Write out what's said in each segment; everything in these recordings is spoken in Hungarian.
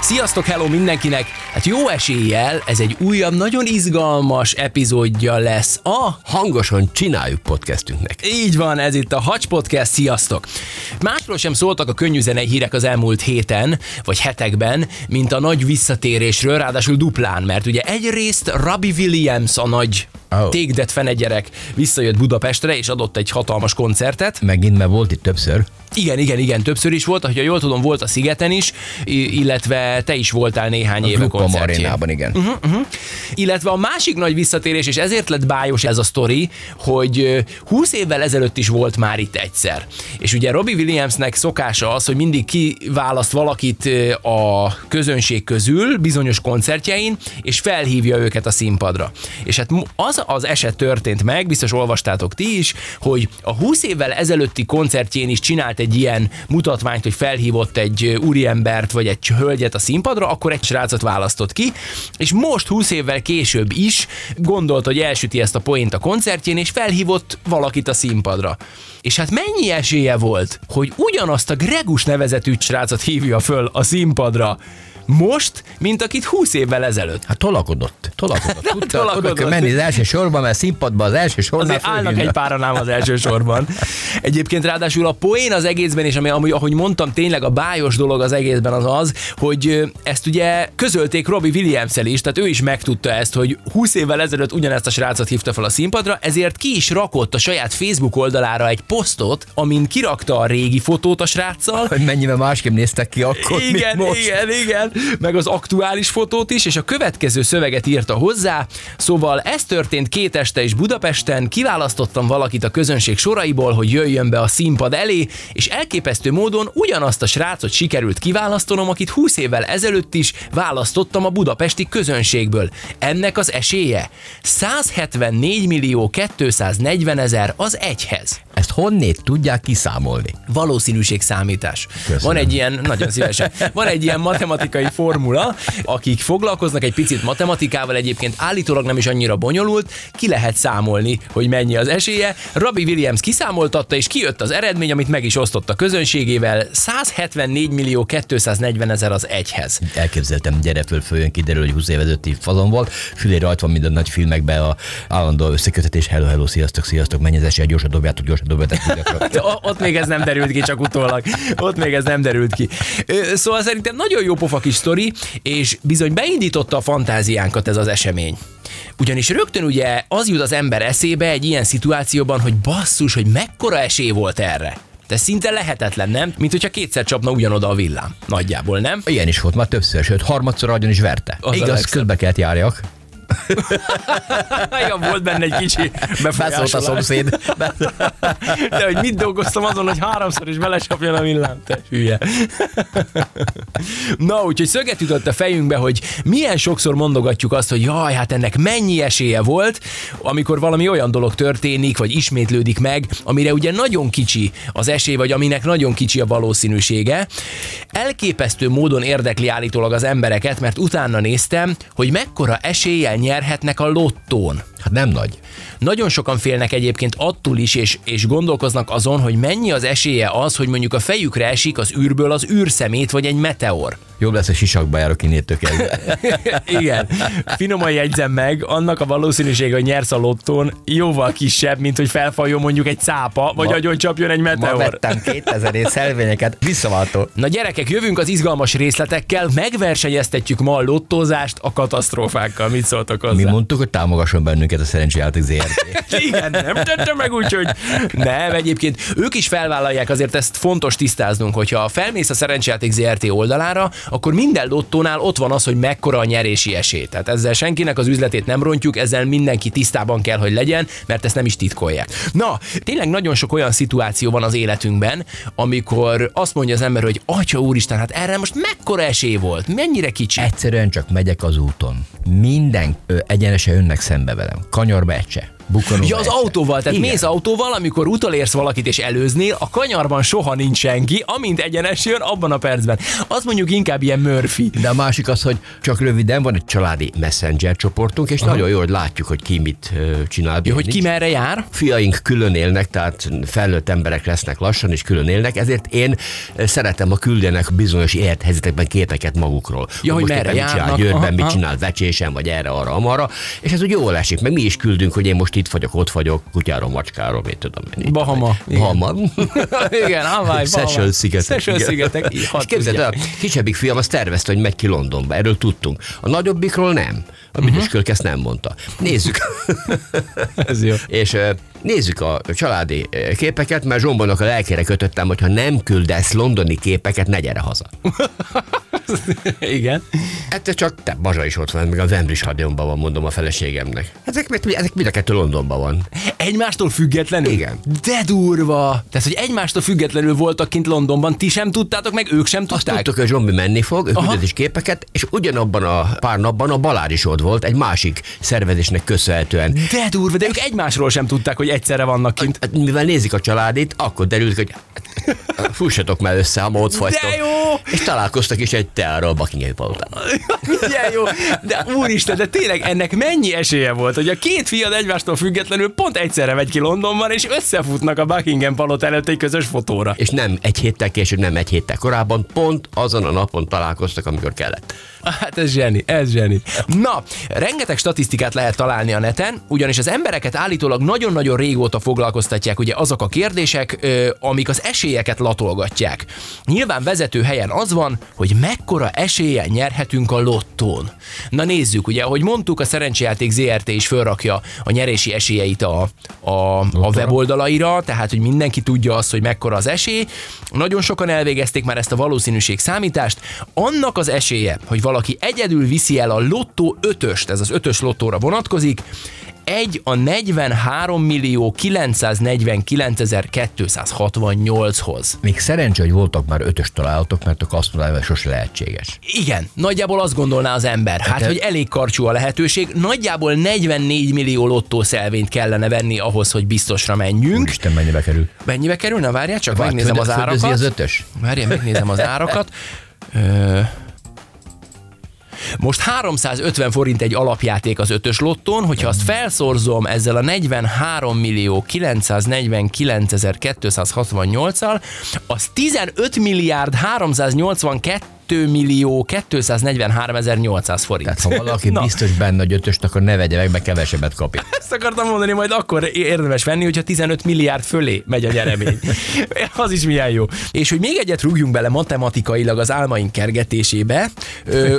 Sziasztok, hello mindenkinek! Hát jó eséllyel ez egy újabb, nagyon izgalmas epizódja lesz a Hangosan csináljuk podcastünknek. Így van, ez itt a Hacs Podcast, sziasztok! Másról sem szóltak a könnyű zenei hírek az elmúlt héten, vagy hetekben, mint a nagy visszatérésről, ráadásul duplán, mert ugye egyrészt Robbie Williams, a nagy Oh. tégdet fene gyerek visszajött Budapestre, és adott egy hatalmas koncertet. Megint, mert volt itt többször. Igen, igen, igen, többször is volt, ahogy jól tudom, volt a Szigeten is, illetve te is voltál néhány A éve koncertjén. arénában, igen. Uh-huh. Illetve a másik nagy visszatérés, és ezért lett bájos ez a sztori, hogy ö, 20 évvel ezelőtt is volt már itt egyszer. És ugye Robbie Williamsnek szokása az, hogy mindig kiválaszt valakit a közönség közül bizonyos koncertjein, és felhívja őket a színpadra. És hát mo- az eset történt meg, biztos olvastátok ti is, hogy a 20 évvel ezelőtti koncertjén is csinált egy ilyen mutatványt, hogy felhívott egy úriembert vagy egy hölgyet a színpadra, akkor egy srácot választott ki, és most 20 évvel később is gondolta, hogy elsüti ezt a poént a koncertjén, és felhívott valakit a színpadra. És hát mennyi esélye volt, hogy ugyanazt a Gregus nevezetű srácot hívja föl a színpadra most, mint akit 20 évvel ezelőtt. Hát tolakodott. Tolakodott. Tudta, tolakodott. Oda menni az első sorba, mert színpadban az első sorban Azért állnak egy páran ám az első sorban. Egyébként ráadásul a poén az egészben, és ami, ami, ahogy mondtam, tényleg a bájos dolog az egészben az az, hogy ezt ugye közölték Robbie williams is, tehát ő is megtudta ezt, hogy 20 évvel ezelőtt ugyanezt a srácot hívta fel a színpadra, ezért ki is rakott a saját Facebook oldalára egy posztot, amin kirakta a régi fotót a sráccal, Hogy mennyivel másképp néztek ki akkor, igen, mint most. igen, igen, meg az aktuális fotót is, és a következő szöveget írta hozzá, szóval ez történt két este is Budapesten, kiválasztottam valakit a közönség soraiból, hogy jöjjön be a színpad elé, és elképesztő módon ugyanazt a srácot sikerült kiválasztanom, akit 20 évvel ezelőtt is választottam a budapesti közönségből. Ennek az esélye? 174 millió 240 ezer az egyhez Ezt honnét tudják kiszámolni? valószínűségszámítás. Köszönöm. Van egy ilyen, nagyon szívesen, van egy ilyen matematikai formula, akik foglalkoznak egy picit matematikával, egyébként állítólag nem is annyira bonyolult, ki lehet számolni, hogy mennyi az esélye. Robbie Williams kiszámoltatta, és kijött az eredmény, amit meg is osztott a közönségével, 174 millió 240 ezer az egyhez. Elképzeltem, gyere föl, följön, kiderül, hogy 20 év ezelőtti fazon volt. Fülé rajta van minden nagy filmekben a állandó összekötetés. Hello, hello, sziasztok, sziasztok, menj az esély, gyorsan dobjátok, gyorsan dobjátok. o- ott még ez nem derült ki, csak utólag. Ott még ez nem derült ki. Szóval szerintem nagyon jó pofa kis sztori, és bizony beindította a fantáziánkat ez az esemény. Ugyanis rögtön ugye az jut az ember eszébe egy ilyen szituációban, hogy basszus, hogy mekkora esély volt erre. De szinte lehetetlen, nem? Mint hogyha kétszer csapna ugyanoda a villám. Nagyjából, nem? Ilyen is volt már többször, sőt, harmadszor agyon is verte. Az Igaz, közbe kellett járjak. Igen, volt benne egy kicsi Beszólt a befolyásolás. szomszéd. De hogy mit dolgoztam azon, hogy háromszor is belesapjon a villám, te hülye. Na, úgyhogy szöget ütött a fejünkbe, hogy milyen sokszor mondogatjuk azt, hogy jaj, hát ennek mennyi esélye volt, amikor valami olyan dolog történik, vagy ismétlődik meg, amire ugye nagyon kicsi az esély, vagy aminek nagyon kicsi a valószínűsége. Elképesztő módon érdekli állítólag az embereket, mert utána néztem, hogy mekkora eséllyel nyerhetnek a lottón. Hát nem nagy. Nagyon sokan félnek egyébként attól is, és, és gondolkoznak azon, hogy mennyi az esélye az, hogy mondjuk a fejükre esik az űrből az űrszemét, vagy egy meteor. Jobb lesz, hogy sisakba járok innétől kezdve. Igen, finoman jegyzem meg, annak a valószínűsége, hogy nyersz a lottón, jóval kisebb, mint hogy felfaljon mondjuk egy cápa, vagy Ma- agyon csapjon egy Ma meteor. vettem 2000 év szelvényeket visszaváltó. Na gyerekek, jövünk az izgalmas részletekkel, megversenyeztetjük ma a lottózást a katasztrófákkal. Mit szóltak hozzá? Mi mondtuk, hogy támogasson bennünket ilyeneket a szerencséjáték ZRT. Igen, nem tette meg, úgyhogy nem, egyébként ők is felvállalják, azért ezt fontos tisztáznunk, hogyha felmész a Szerencsejáték ZRT oldalára, akkor minden lottónál ott van az, hogy mekkora a nyerési esély. Tehát ezzel senkinek az üzletét nem rontjuk, ezzel mindenki tisztában kell, hogy legyen, mert ezt nem is titkolják. Na, tényleg nagyon sok olyan szituáció van az életünkben, amikor azt mondja az ember, hogy atya úristen, hát erre most mekkora esély volt, mennyire kicsi. Egyszerűen csak megyek az úton. Minden egyenesen önnek szembe velem. Kanyarba Bukkanóba Ja, az se. autóval, tehát Igen. mész autóval, amikor utolérsz valakit és előznél, a kanyarban soha nincs senki, amint egyenes jön, abban a percben. Az mondjuk inkább ilyen Murphy. De a másik az, hogy csak röviden van egy családi messenger csoportunk, és Aha. nagyon jó, hogy látjuk, hogy ki mit csinál. Ja, hogy ki merre jár? Fiaink külön élnek, tehát felnőtt emberek lesznek lassan, és külön élnek, ezért én szeretem, ha küldenek bizonyos élethelyzetekben képeket magukról. Ja, hogy most merre éppen mit csinál járnak, Győrben, mit csinál Vecsésen, vagy erre, arra, amarra, és ez úgy jól esik, meg mi is küldünk, hogy én most itt vagyok, ott vagyok, kutyáról, macskáról, mit tudom én. Bahama. Bahama. Igen, Hawaii, Seychelles szigetek. Igen. szigetek. És képzeld a kisebbik fiam azt tervezte, hogy megy ki Londonba, erről tudtunk. A nagyobbikról nem. A büdös uh-huh. ezt nem mondta. Nézzük. Ez jó. És nézzük a családi képeket, mert Zsombónak a lelkére kötöttem, hogy ha nem küldesz londoni képeket, ne gyere haza. Igen. Hát te csak te, Bazsa is ott van, meg a Wembley stadionban van, mondom a feleségemnek. Ezek, ezek mind a kettő Londonban van. Egymástól függetlenül? Igen. De durva! Tehát, hogy egymástól függetlenül voltak kint Londonban, ti sem tudtátok, meg ők sem Azt tudták? tudtuk, hogy Zsombi menni fog, ő Aha. küldött is képeket, és ugyanabban a pár napban a Balázs is ott volt, egy másik szervezésnek köszönhetően. De durva, de ők egymásról sem tudták, hogy egyszerre vannak kint. Hát, mivel nézik a családit, akkor derült, hogy hát, fussatok már össze, ha ott. De jó! És találkoztak is egy teára a Buckingham palotában. Milyen jó! De úristen, de tényleg ennek mennyi esélye volt, hogy a két fiad egymástól függetlenül pont egyszerre megy ki Londonban, és összefutnak a Buckingham palota előtt egy közös fotóra. És nem egy héttel később, nem egy héttel korábban, pont azon a napon találkoztak, amikor kellett. Hát ez zseni, ez zseni. Na, rengeteg statisztikát lehet találni a neten, ugyanis az embereket állítólag nagyon-nagyon régóta foglalkoztatják ugye azok a kérdések, amik az esélyeket latolgatják. Nyilván vezető helyen az van, hogy mekkora eséllyel nyerhetünk a lottón. Na nézzük, ugye, ahogy mondtuk, a Szerencsejáték ZRT is felrakja a nyerési esélyeit a, a, a weboldalaira, tehát hogy mindenki tudja azt, hogy mekkora az esély. Nagyon sokan elvégezték már ezt a valószínűség számítást. Annak az esélye, hogy valaki egyedül viszi el a lottó ötöst, ez az ötös lottóra vonatkozik, egy a 43 millió 949 ezer 268-hoz. Még szerencsé, hogy voltak már ötös találatok, mert akkor azt hogy sose lehetséges. Igen, nagyjából azt gondolná az ember, hát, te- hogy elég karcsú a lehetőség, nagyjából 44 millió lottószelvényt kellene venni ahhoz, hogy biztosra menjünk. Úristen, mennyibe kerül? Mennyibe kerülne? Várjál, csak Várj, megnézem az földe- földözi árakat. az ötös? Várjál, megnézem az árakat. Ö... Most 350 forint egy alapjáték az ötös lottón, hogyha azt felszorzom ezzel a 43 millió 949 ezer 268-al, az 15 milliárd 382 millió 243 ezer 800 forint. Tehát ha valaki Na. biztos benne, hogy ötöst, akkor ne vegye meg, mert kevesebbet kapja. Ezt akartam mondani, majd akkor érdemes venni, hogyha 15 milliárd fölé megy a nyeremény. Az is milyen jó. És hogy még egyet rúgjunk bele matematikailag az álmaink kergetésébe, ö,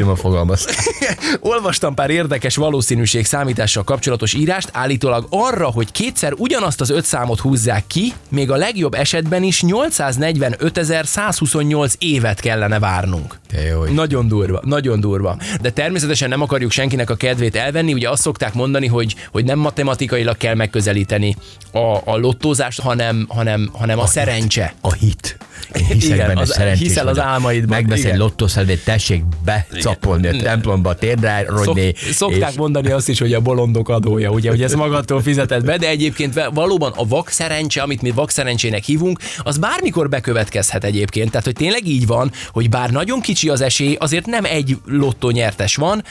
Firma fogalmaz. olvastam pár érdekes valószínűség számítással kapcsolatos írást, állítólag arra, hogy kétszer ugyanazt az öt számot húzzák ki, még a legjobb esetben is 845.128 évet kellene várnunk. Te jó, Nagyon durva, nagyon durva. De természetesen nem akarjuk senkinek a kedvét elvenni, ugye azt szokták mondani, hogy, hogy nem matematikailag kell megközelíteni a, a lottózást, hanem, hanem, hanem a szerencse. a hit. Én hiszek Igen, benne, az- szerencsés hiszel az álmaidban, Megvesz egy lottószelvét, tessék becapolni a templomba, térdre Szok, rogyni. szokták és- mondani azt is, hogy a bolondok adója, ugye, hogy ez magadtól fizeted be, de egyébként valóban a vak szerencse, amit mi vak szerencsének hívunk, az bármikor bekövetkezhet egyébként. Tehát, hogy tényleg így van, hogy bár nagyon kicsi az esély, azért nem egy lottó nyertes van,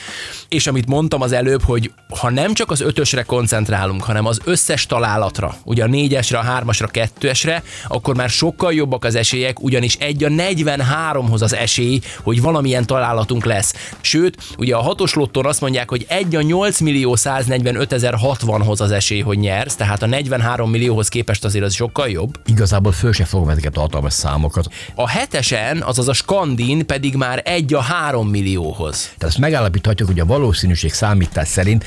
és amit mondtam az előbb, hogy ha nem csak az ötösre koncentrálunk, hanem az összes találatra, ugye a négyesre, a hármasra, kettőesre, akkor már sokkal jobbak az esélyek, ugyanis egy a 43-hoz az esély, hogy valamilyen találatunk lesz. Sőt, ugye a hatos lottón azt mondják, hogy egy a 8 millió 145 ezer 60-hoz az esély, hogy nyersz, tehát a 43 millióhoz képest azért az sokkal jobb. Igazából föl se fogom ezeket a hatalmas számokat. A hetesen, azaz a Skandin pedig már egy a három millióhoz. Tehát azt megállapíthatjuk, hogy a valószínűség számítás szerint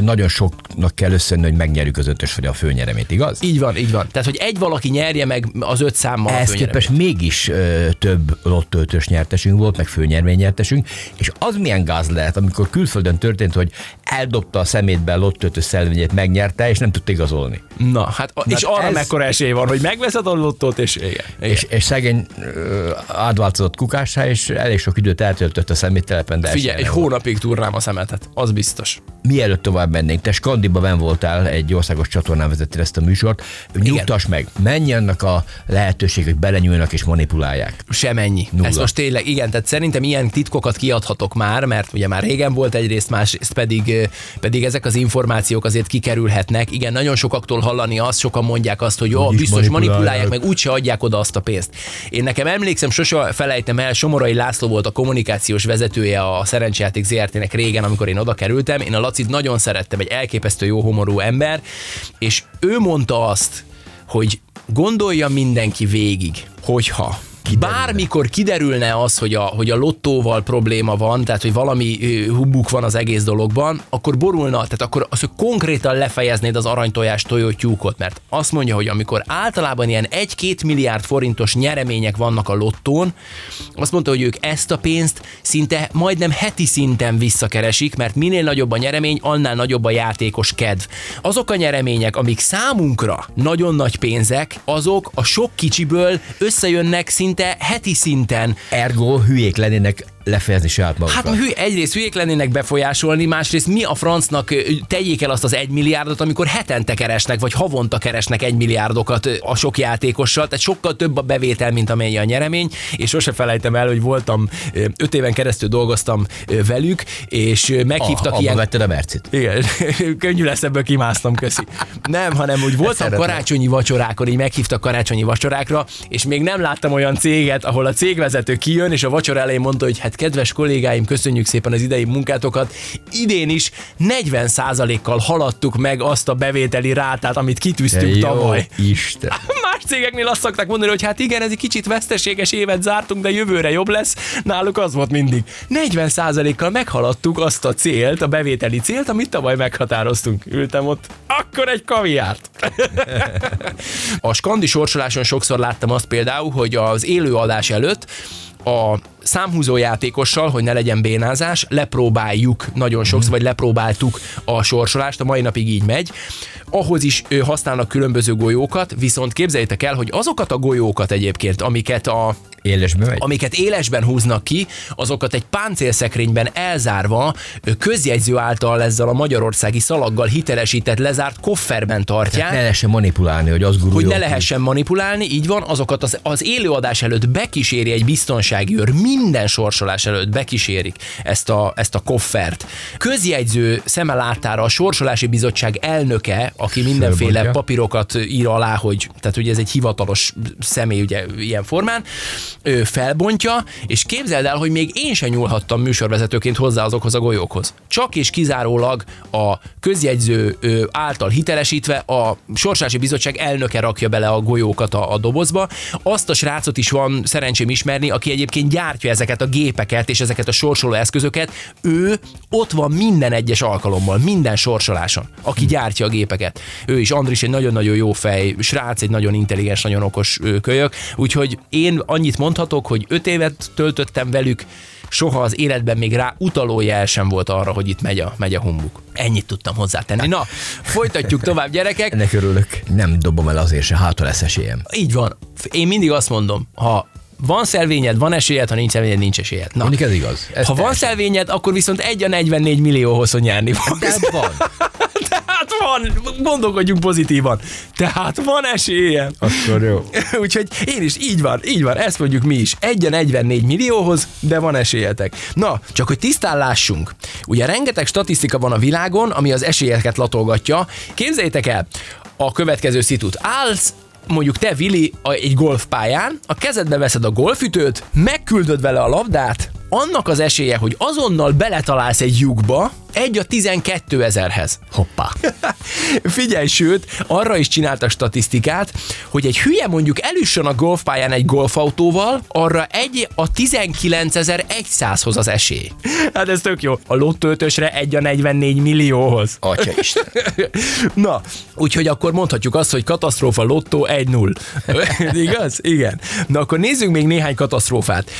nagyon soknak kell összönni, hogy megnyerjük az ötös vagy a főnyereményt, igaz? Így van, így van. Tehát, hogy egy valaki nyerje meg az öt számmal a Ehhez képest mégis ö, több lottöltös nyertesünk volt, meg főnyermény nyertesünk, és az milyen gáz lehet, amikor külföldön történt, hogy eldobta a szemétbe a lottöltös szelvényét, megnyerte, és nem tudta igazolni. Na, hát, a, és arra ez- mekkora esély van, hogy megveszed a lottót, és igen. igen. És, és szegény ö, átváltozott kukássá, és elég sok időt eltöltött a szeméttelepen, de Figyelj, egy hónapig turnám a szemetet, az biztos. Mielőtt tovább mennénk, te Skandiba ben voltál, egy országos csatornán vezettél ezt a műsort. Nyugtass meg, mennyi annak a lehetőség, hogy belenyúlnak és manipulálják? Semennyi. Nulla. Ez most tényleg, igen, tehát szerintem ilyen titkokat kiadhatok már, mert ugye már régen volt egyrészt, másrészt pedig, pedig ezek az információk azért kikerülhetnek. Igen, nagyon sokaktól hallani azt, sokan mondják azt, hogy jó, biztos manipulálják, manipulálják. meg úgyse adják oda azt a pénzt. Én nekem emlékszem, sose felejtem el, Somorai László volt a kommunikációs vezetője a Szerencsejáték ZRT-nek régen, amikor én oda kerültem. Én a Lacit nagyon szerettem, egy elképesztő jó homorú ember, és ő mondta azt, hogy gondolja mindenki végig, hogyha Kiderülne. bármikor kiderülne az, hogy a, hogy a lottóval probléma van, tehát hogy valami ö, hubbuk van az egész dologban, akkor borulna, tehát akkor az, hogy konkrétan lefejeznéd az aranytojás tojótyúkot, mert azt mondja, hogy amikor általában ilyen 1-2 milliárd forintos nyeremények vannak a lottón, azt mondta, hogy ők ezt a pénzt szinte majdnem heti szinten visszakeresik, mert minél nagyobb a nyeremény, annál nagyobb a játékos kedv. Azok a nyeremények, amik számunkra nagyon nagy pénzek, azok a sok kicsiből összejönnek szinte heti szinten. Ergo hülyék lennének lefejezni saját magukat. Hát hű, egyrészt hülyék lennének befolyásolni, másrészt mi a francnak tegyék el azt az egy milliárdot, amikor hetente keresnek, vagy havonta keresnek egy milliárdokat a sok játékossal, tehát sokkal több a bevétel, mint amennyi a nyeremény, és sose felejtem el, hogy voltam, öt éven keresztül dolgoztam velük, és meghívtak ah, ilyen... vetted a mercit. Igen, könnyű lesz ebből kimásztam, köszi. Nem, hanem úgy voltam karácsonyi vacsorákon, így meghívtak karácsonyi vacsorákra, és még nem láttam olyan céget, ahol a cégvezető kijön, és a vacsora elején mondta, hogy hát kedves kollégáim, köszönjük szépen az idei munkátokat. Idén is 40%-kal haladtuk meg azt a bevételi rátát, amit kitűztünk Jó tavaly. Isten. Más cégeknél azt szokták mondani, hogy hát igen, ez egy kicsit veszteséges évet zártunk, de jövőre jobb lesz. Náluk az volt mindig. 40%-kal meghaladtuk azt a célt, a bevételi célt, amit tavaly meghatároztunk. Ültem ott, akkor egy kaviárt. a skandi sorsoláson sokszor láttam azt például, hogy az élőadás előtt a számhúzó játékossal, hogy ne legyen bénázás, lepróbáljuk nagyon sokszor, vagy lepróbáltuk a sorsolást, a mai napig így megy. Ahhoz is használnak különböző golyókat, viszont képzeljétek el, hogy azokat a golyókat egyébként, amiket a Élesbe megy? amiket élesben húznak ki, azokat egy páncélszekrényben elzárva, közjegyző által ezzel a magyarországi szalaggal hitelesített lezárt kofferben tartják. Ne lehessen manipulálni, hogy az Hogy ne lehessen manipulálni, így van, azokat az, az élőadás előtt bekíséri egy biztonsági őr, minden sorsolás előtt bekísérik ezt a, ezt a koffert. Közjegyző szeme láttára a sorsolási bizottság elnöke, aki mindenféle Fölbontja. papírokat ír alá, hogy, tehát ugye ez egy hivatalos személy ugye ilyen formán, ő felbontja, és képzeld el, hogy még én sem nyúlhattam műsorvezetőként hozzá azokhoz a golyókhoz. Csak és kizárólag a közjegyző által hitelesítve a Sorsási Bizottság elnöke rakja bele a golyókat a, a dobozba. Azt a srácot is van szerencsém ismerni, aki egyébként gyártja ezeket a gépeket és ezeket a sorsoló eszközöket. Ő ott van minden egyes alkalommal, minden sorsoláson, aki gyártja a gépeket. Ő is, Andris egy nagyon-nagyon jó fej, srác, egy nagyon intelligens, nagyon okos kölyök, úgyhogy én annyit mondhatok, hogy öt évet töltöttem velük, soha az életben még rá utaló jel sem volt arra, hogy itt megy a, megy a humbuk. Ennyit tudtam hozzátenni. Na, folytatjuk tovább, gyerekek. Ennek örülök. Nem dobom el azért se, hátra lesz esélyem. Így van. Én mindig azt mondom, ha van szelvényed, van esélyed, ha nincs szelvényed, nincs esélyed. Na, Mondjuk ez igaz. Ez ha van szelvényed, akkor viszont egy a 44 millióhoz, hogy nyerni fogsz. De van. Tehát van, gondolkodjunk pozitívan. Tehát van esélye. Akkor jó. Úgyhogy én is így van, így van, ezt mondjuk mi is. Egy a 44 millióhoz, de van esélyetek. Na, csak hogy tisztán lássunk. Ugye rengeteg statisztika van a világon, ami az esélyeket latolgatja. Képzeljétek el, a következő szitut. Állsz mondjuk te, Vili, egy golfpályán, a kezedbe veszed a golfütőt, megküldöd vele a labdát, annak az esélye, hogy azonnal beletalálsz egy lyukba, Egy a 12 ezerhez. Hoppá. Figyelj, sőt, arra is csináltak statisztikát, hogy egy hülye mondjuk elüssön a golfpályán egy golfautóval, arra egy a 19.100-hoz az esély. Hát ez tök jó. A lottóötösre egy a 44 millióhoz. Atya Isten. Na, úgyhogy akkor mondhatjuk azt, hogy katasztrófa lottó 1-0. Igaz? Igen. Na akkor nézzünk még néhány katasztrófát,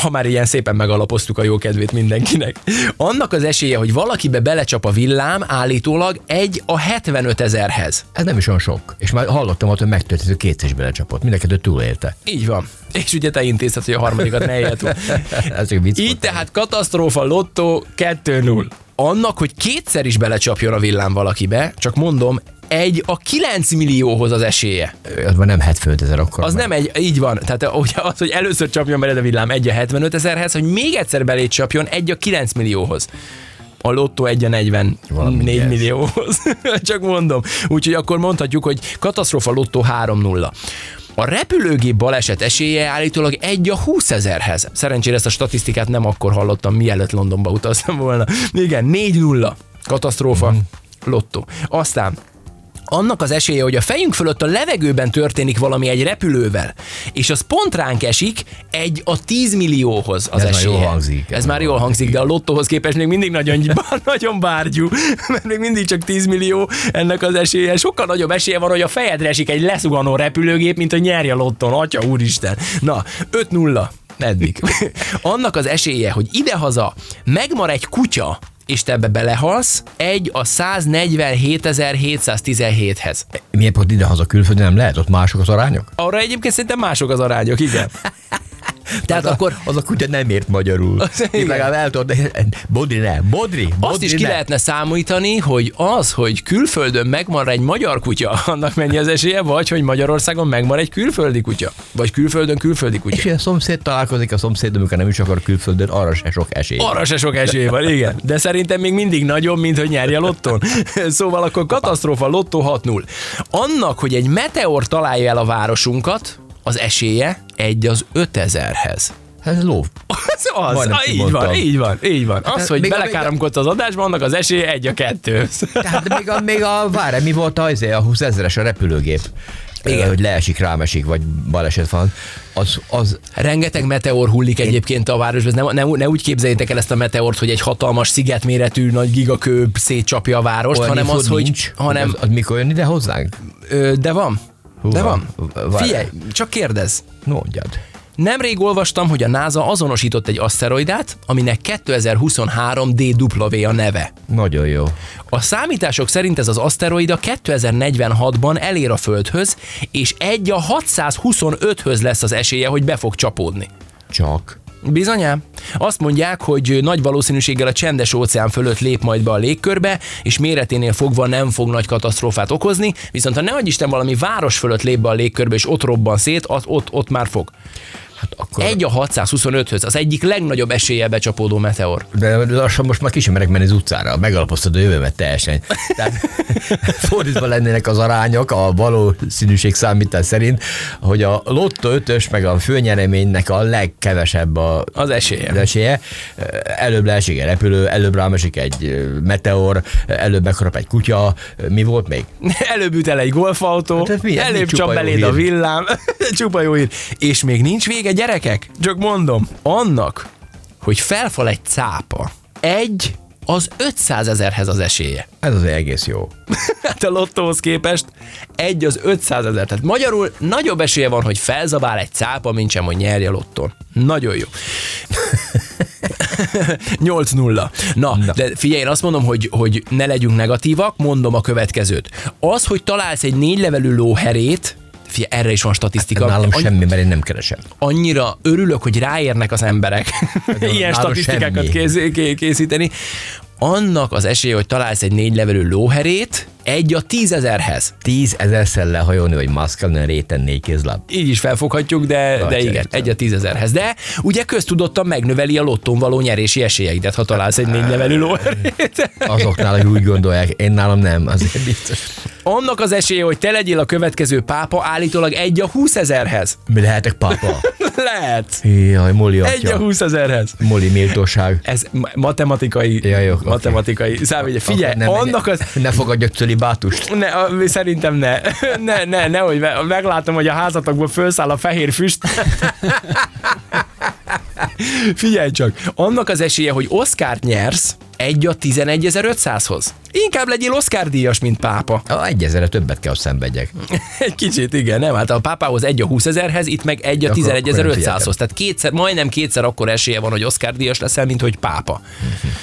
ha már ilyen szépen megalapoztuk a jó kedvét mindenkinek. Annak az esélye, hogy valakibe belecsap a villám, állítólag egy a 75 ezerhez. Ez nem is olyan sok. És már hallottam ott, hogy megtörtént, kétszer is belecsapott. Mind a kettő túlélte. Így van. És ugye te intézted, hogy a harmadikat ne élje túl. Ez egy vicc Így tehát katasztrófa lottó 2-0. Annak, hogy kétszer is belecsapjon a villám valakibe, csak mondom, egy a 9 millióhoz az esélye. Az már nem 75 ezer akkor. Az már. nem egy, így van. Tehát ugye az, hogy először csapjon beled a villám egy a 75 ezerhez, hogy még egyszer belét csapjon egy a 9 millióhoz. A lottó egy a 44 Valami ilyes. millióhoz. Csak mondom. Úgyhogy akkor mondhatjuk, hogy katasztrofa lottó 3-0. A repülőgép baleset esélye állítólag egy a 20 ezerhez. Szerencsére ezt a statisztikát nem akkor hallottam, mielőtt Londonba utaztam volna. Igen, 4-0. Katasztrófa. Mhm. Lottó. Aztán annak az esélye, hogy a fejünk fölött a levegőben történik valami egy repülővel, és az pont ránk esik, egy a 10 millióhoz az Ez már esélye. jól hangzik. Ez már jól hangzik, de a lottóhoz képest még mindig nagyon, nagyon bárgyú, mert még mindig csak 10 millió ennek az esélye. Sokkal nagyobb esélye van, hogy a fejedre esik egy leszuganó repülőgép, mint hogy nyerj a lotton, atya úristen. Na, 5-0. Eddig. Annak az esélye, hogy idehaza megmar egy kutya, és te ebbe belehalsz, egy a 147.717-hez. Milyen pont idehaza külföldön nem lehet? Ott mások az arányok? Arra egyébként szerintem mások az arányok, igen. Tehát az akkor A, az a kutya nem ért magyarul. Az- Én legalább el tudod, Bodri ne, Bodri, azt Bodri is ki ne. lehetne számítani, hogy az, hogy külföldön megmar egy magyar kutya, annak mennyi az esélye, vagy hogy Magyarországon megmar egy külföldi kutya. Vagy külföldön külföldi kutya. És a szomszéd találkozik a szomszéd, amikor nem is akar külföldön, arra se sok esély. Arra se sok esély van, igen. De szerintem még mindig nagyobb, mint hogy nyerje a lotton. Szóval akkor katasztrófa lottó 6-0. Annak, hogy egy meteor találja el a városunkat, az esélye egy az 5000-hez. Ez ló. Az, az. Majdnem Ah, így van, így van, így van. Az, Hát, hogy a- belekáromkodsz az adásban, annak az esélye egy a kettő. Tehát még a, még a várj, mi volt az, a 20 ezeres a repülőgép? Igen. Hogy leesik, rámesik, vagy baleset van. Az, az Rengeteg meteor hullik egyébként a városban. Ne, ne, ne úgy képzeljétek el ezt a meteort, hogy egy hatalmas szigetméretű nagy gigakő szétcsapja a várost, olyan hanem az, hogy... nincs, hanem, az, az, mikor jön ide hozzánk? ö, de van. De van. várj. Figyelj, csak kérdezz. Mondjad. Nemrég olvastam, hogy a NASA azonosított egy aszteroidát, aminek 2023 DW a neve. Nagyon jó. A számítások szerint ez az aszteroida 2046-ban elér a Földhöz, és egy a 625-höz lesz az esélye, hogy be fog csapódni. Csak. Bizonyám. Azt mondják, hogy nagy valószínűséggel a csendes óceán fölött lép majd be a légkörbe, és méreténél fogva nem fog nagy katasztrófát okozni, viszont ha ne Isten valami város fölött lép be a légkörbe, és ott robban szét, ott, ott, ott már fog. Hát akkor... Egy a 625-höz, az egyik legnagyobb esélye becsapódó meteor. De lassan most már ki sem merek menni az utcára, megalapoztad a jövőmet teljesen. Tehát fordítva lennének az arányok a valószínűség számítás szerint, hogy a Lotto 5 meg a főnyereménynek a legkevesebb a, Az esélye. az esélye. Előbb leesik egy repülő, előbb rámesik egy meteor, előbb megharap egy kutya, mi volt még? Előbb üt el egy golfautó, Hát mi? Előbb mi csap beléd a villám, csupa jó hír. És még nincs vége, gyerekek? Csak mondom, annak, hogy felfal egy cápa, egy az 500 ezerhez az esélye. Ez az egész jó. Hát a lottóhoz képest egy az 500 ezer. Tehát magyarul nagyobb esélye van, hogy felzabál egy cápa, mint sem, hogy nyerje a lotton. Nagyon jó. 8-0. Na, Na, de figyelj, én azt mondom, hogy, hogy ne legyünk negatívak, mondom a következőt. Az, hogy találsz egy négy levelű lóherét, Figyelj, erre is van statisztika. Nálam Annyi- semmi, mert én nem keresem. annyira örülök, hogy ráérnek az emberek ilyen nála statisztikákat kész, ké- készíteni. Annak az esélye, hogy találsz egy négy levelű lóherét, egy a tízezerhez. Tíz ezerszer lehajolni, hogy maszkalni réten négy kézláb. Így is felfoghatjuk, de, de igen, értem. egy a tízezerhez. De ugye köztudottan megnöveli a lottón való nyerési esélyeidet, ha találsz egy négy nevelű lóerét. Azoknál, akik úgy gondolják, én nálam nem, azért biztos. Annak az esélye, hogy te legyél a következő pápa, állítólag egy a húszezerhez. Mi lehetek pápa? Lehet. Jaj, Moli Egy a atya. húszezerhez. Moli méltóság. Ez ma- matematikai, Ja, jó, matematikai számítja. Figyelj, Akkor nem, annak az... Ne fogadjak cölibátust. Ne, a- szerintem ne. Ne, ne, nehogy me- meglátom, hogy a házatokból felszáll a fehér füst. Figyelj csak, annak az esélye, hogy Oszkárt nyersz, egy a 11.500-hoz. Inkább legyél Oscar díjas, mint pápa. A egyezerre többet kell, hogy szenvedjek. Egy kicsit, igen, nem? Hát a pápához egy a 20 ezerhez, itt meg egy a Akkor- akkor nem 11.500-hoz. figyeltem. Tehát kétszer, majdnem kétszer akkor esélye van, hogy Oscar díjas leszel, mint hogy pápa.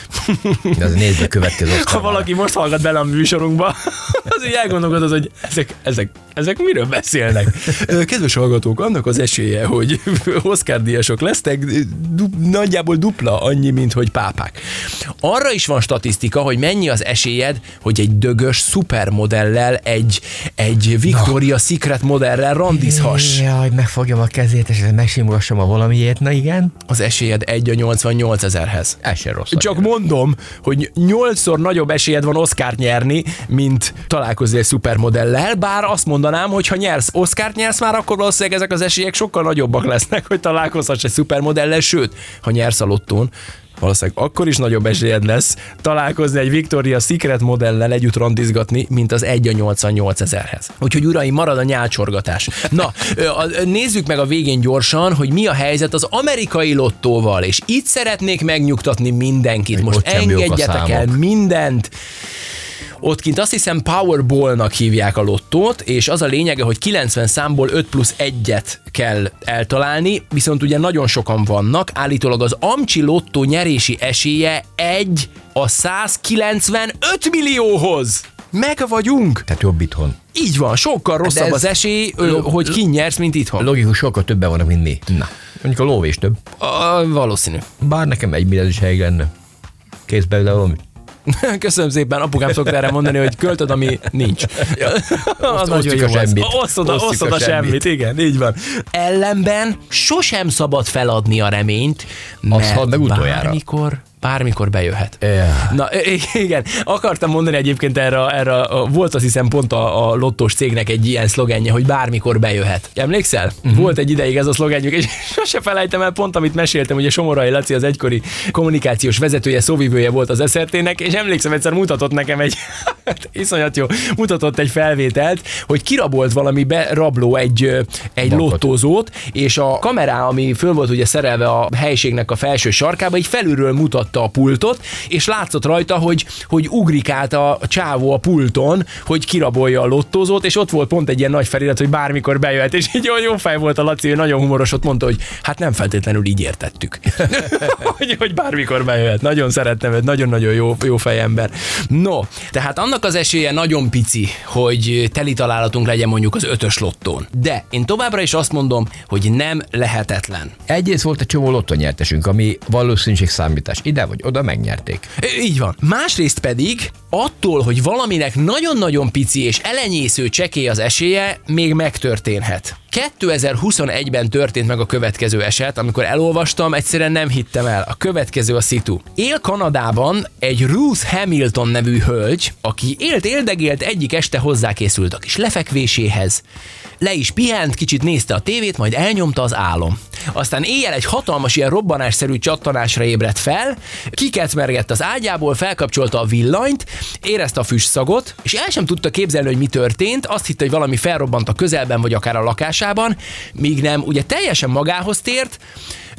De az nézd a következő Ha valaki most hallgat bele a műsorunkba, az így elgondolkodod, hogy ezek, ezek, ezek miről beszélnek. Kedves hallgatók, annak az esélye, hogy Oscar díjasok lesznek, du- nagyjából dupla annyi, mint hogy pápák. Arra is van statisztika, hogy mennyi az esélyed, hogy egy dögös szupermodellel, egy, egy Victoria's Secret modellel randizhass. Jaj, megfogjam a kezét, és megsimogassam a valamiért. Na igen, Az esélyed 1 a 88 ezerhez. ez se rossz. Csak mondom, hogy nyolcszor nagyobb esélyed van Oscárt nyerni, mint találkozni egy szupermodellel, bár azt mondanám, hogy ha nyersz, Oscárt nyersz már, akkor valószínűleg ezek az esélyek sokkal nagyobbak lesznek, hogy találkozhass egy szupermodellel, sőt, ha nyersz a lottón, valószínűleg akkor is nagyobb esélyed lesz találkozni egy Victoria's Secret modellel együtt randizgatni, mint az 1 a 88 ezerhez. Úgyhogy uraim, marad a nyálcsorgatás. Na, nézzük meg a végén gyorsan, hogy mi a helyzet az amerikai lottóval, és itt szeretnék megnyugtatni mindenkit. Hogy Most engedjetek el mindent. Ott kint azt hiszem Powerball-nak hívják a lottót, és az a lényege, hogy 90 számból 5 plusz 1-et kell eltalálni, viszont ugye nagyon sokan vannak, állítólag az Amcsi lottó nyerési esélye 1 a 195 millióhoz. Meg vagyunk! Tehát jobb itthon. Így van, sokkal rosszabb ez- az esély, Log- hogy ki nyersz, mint itthon. Logikus, sokkal többen vannak, mint mi. Na, mondjuk a lóvés több. A, valószínű. Bár nekem egy milliárd is elég lenne. Kész belőle valami. Köszönöm szépen, apukám szokta erre mondani, hogy költöd, ami nincs. az nagyon osztjuk jó a semmit. Osztod, a- osztod a a semmit. semmit. igen, így van. Ellenben sosem szabad feladni a reményt, mert hald meg utoljára. bármikor, bármikor bejöhet. Ja. Na igen, akartam mondani egyébként erre, erre volt azt hiszem pont a, a lottós cégnek egy ilyen szlogenje, hogy bármikor bejöhet. Emlékszel? Uh-huh. Volt egy ideig ez a szlogenjük, és sose felejtem el pont, amit meséltem, hogy a Somorai Laci az egykori kommunikációs vezetője, szóvivője volt az SRT-nek, és emlékszem, egyszer mutatott nekem egy, hát iszonyat jó, mutatott egy felvételt, hogy kirabolt valami berabló egy, egy Bankot. lottózót, és a kamerá, ami föl volt ugye szerelve a helyiségnek a felső sarkába, így felülről mutatta a pultot, és látszott rajta, hogy, hogy ugrik át a csávó a pulton, hogy kirabolja a lottózót, és ott volt pont egy ilyen nagy felirat, hogy bármikor bejöhet, és így jó, jó fej volt a Laci, ő nagyon humoros, ott mondta, hogy hát nem feltétlenül így értettük. hogy, hogy bármikor bejöhet. Nagyon szerettem őt, nagyon-nagyon jó, jó fejember. No, tehát annak az esélye nagyon pici, hogy teli találatunk legyen mondjuk az ötös lottón. De én továbbra is azt mondom, hogy nem lehetetlen. Egyrészt volt egy csomó lottonyertesünk, ami valószínűség számítás. Ide vagy oda megnyerték. Így van. Másrészt pedig attól, hogy valaminek nagyon-nagyon pici és elenyésző csekély az esélye, még megtörténhet. 2021-ben történt meg a következő eset, amikor elolvastam, egyszerűen nem hittem el. A következő a szitu. Él Kanadában egy Ruth Hamilton nevű hölgy, aki élt éldegélt egyik este hozzákészült a kis lefekvéséhez. Le is pihent, kicsit nézte a tévét, majd elnyomta az álom. Aztán éjjel egy hatalmas ilyen robbanásszerű csattanásra ébredt fel, kikecmergett az ágyából, felkapcsolta a villanyt, érezte a füstszagot, és el sem tudta képzelni, hogy mi történt, azt hitte, hogy valami felrobbant a közelben, vagy akár a lakásában, míg nem, ugye teljesen magához tért,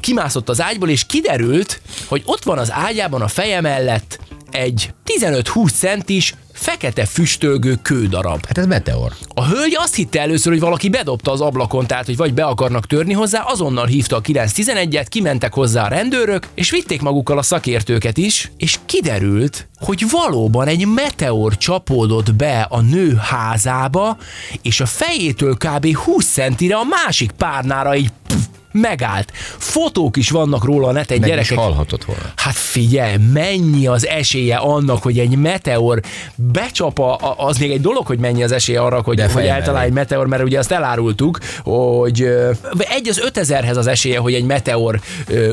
kimászott az ágyból, és kiderült, hogy ott van az ágyában a feje mellett egy 15-20 centis, fekete füstölgő kődarab. Hát ez meteor. A hölgy azt hitte először, hogy valaki bedobta az ablakon, tehát hogy vagy be akarnak törni hozzá, azonnal hívta a 911-et, kimentek hozzá a rendőrök, és vitték magukkal a szakértőket is, és kiderült, hogy valóban egy meteor csapódott be a nő házába, és a fejétől kb. 20 centire a másik párnára így pff, megállt. Fotók is vannak róla a neten, Meg gyerekek. is volna. Hát figyelj, mennyi az esélye annak, hogy egy meteor becsap, a, a- az még egy dolog, hogy mennyi az esélye arra, hogy, De hogy eltalálj egy meteor, mert ugye azt elárultuk, hogy egy az 5000-hez az esélye, hogy egy meteor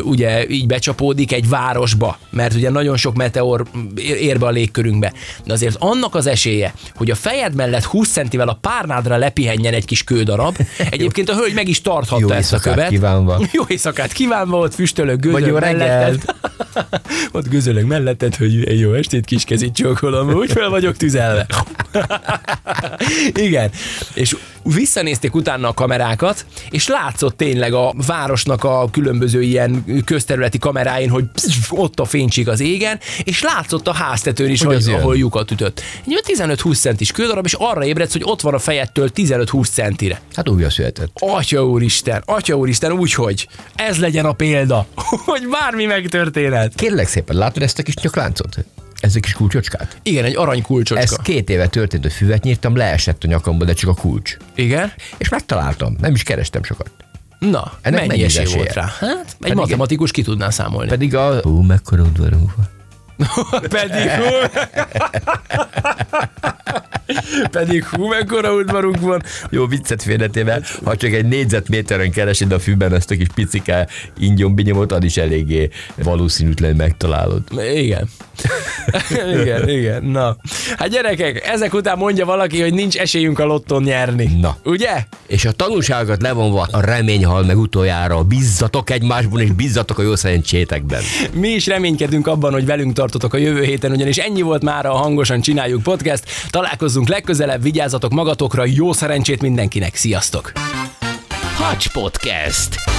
ugye így becsapódik egy városba, mert ugye nagyon sok meteor ér be a légkörünkbe. De azért annak az esélye, hogy a fejed mellett 20 centivel a párnádra lepihenjen egy kis kődarab, egyébként a hölgy meg is tarthatta Jó ezt a követ. Kívánva. Jó éjszakát kívánva, ott füstölök, Vagy gőzölök jó reggelt. melletted. Ott gőzölök melletted, hogy jó estét kis kezit csókolom, úgy fel vagyok tüzelve. Igen. És visszanézték utána a kamerákat, és látszott tényleg a városnak a különböző ilyen közterületi kameráin, hogy psz, ott a fénycsík az égen, és látszott a háztetőn is, Hogy hogy ahol lyukat ütött. Egy olyan 15-20 centis kődarab, és arra ébredsz, hogy ott van a fejettől 15-20 centire. Hát újra született. Atya úristen, atya úristen, úgyhogy ez legyen a példa, hogy bármi megtörténhet. Kérlek szépen, látod ezt a kis nyakláncot? Ez a kis kulcsocskát? Igen, egy arany kulcsocska. Ez két éve történt, hogy füvet nyírtam, leesett a nyakamból, de csak a kulcs. Igen? És megtaláltam, nem is kerestem sokat. Na, Ennek mennyi mennyi esély esélye? volt rá? Hát, egy Pedig- matematikus ki tudná számolni. Pedig a... Hú, mekkora udvarunk van. Pedig hú, pedig hú, mekkora udvarunk van. Jó viccet félretéve, ha csak egy négyzetméteren keresed a fűben ezt a kis picike ingyon-binyomot, az is eléggé valószínűtlen megtalálod. Igen. igen, igen. Na. Hát gyerekek, ezek után mondja valaki, hogy nincs esélyünk a lotton nyerni. Na. Ugye? És a tanulságokat levonva a remény hal meg utoljára, bízzatok egymásban, és bízzatok a jó szerencsétekben. Mi is reménykedünk abban, hogy velünk tartotok a jövő héten, ugyanis ennyi volt már a Hangosan Csináljuk podcast. Találkozzunk legközelebb, vigyázzatok magatokra, jó szerencsét mindenkinek, sziasztok! Hacs Podcast.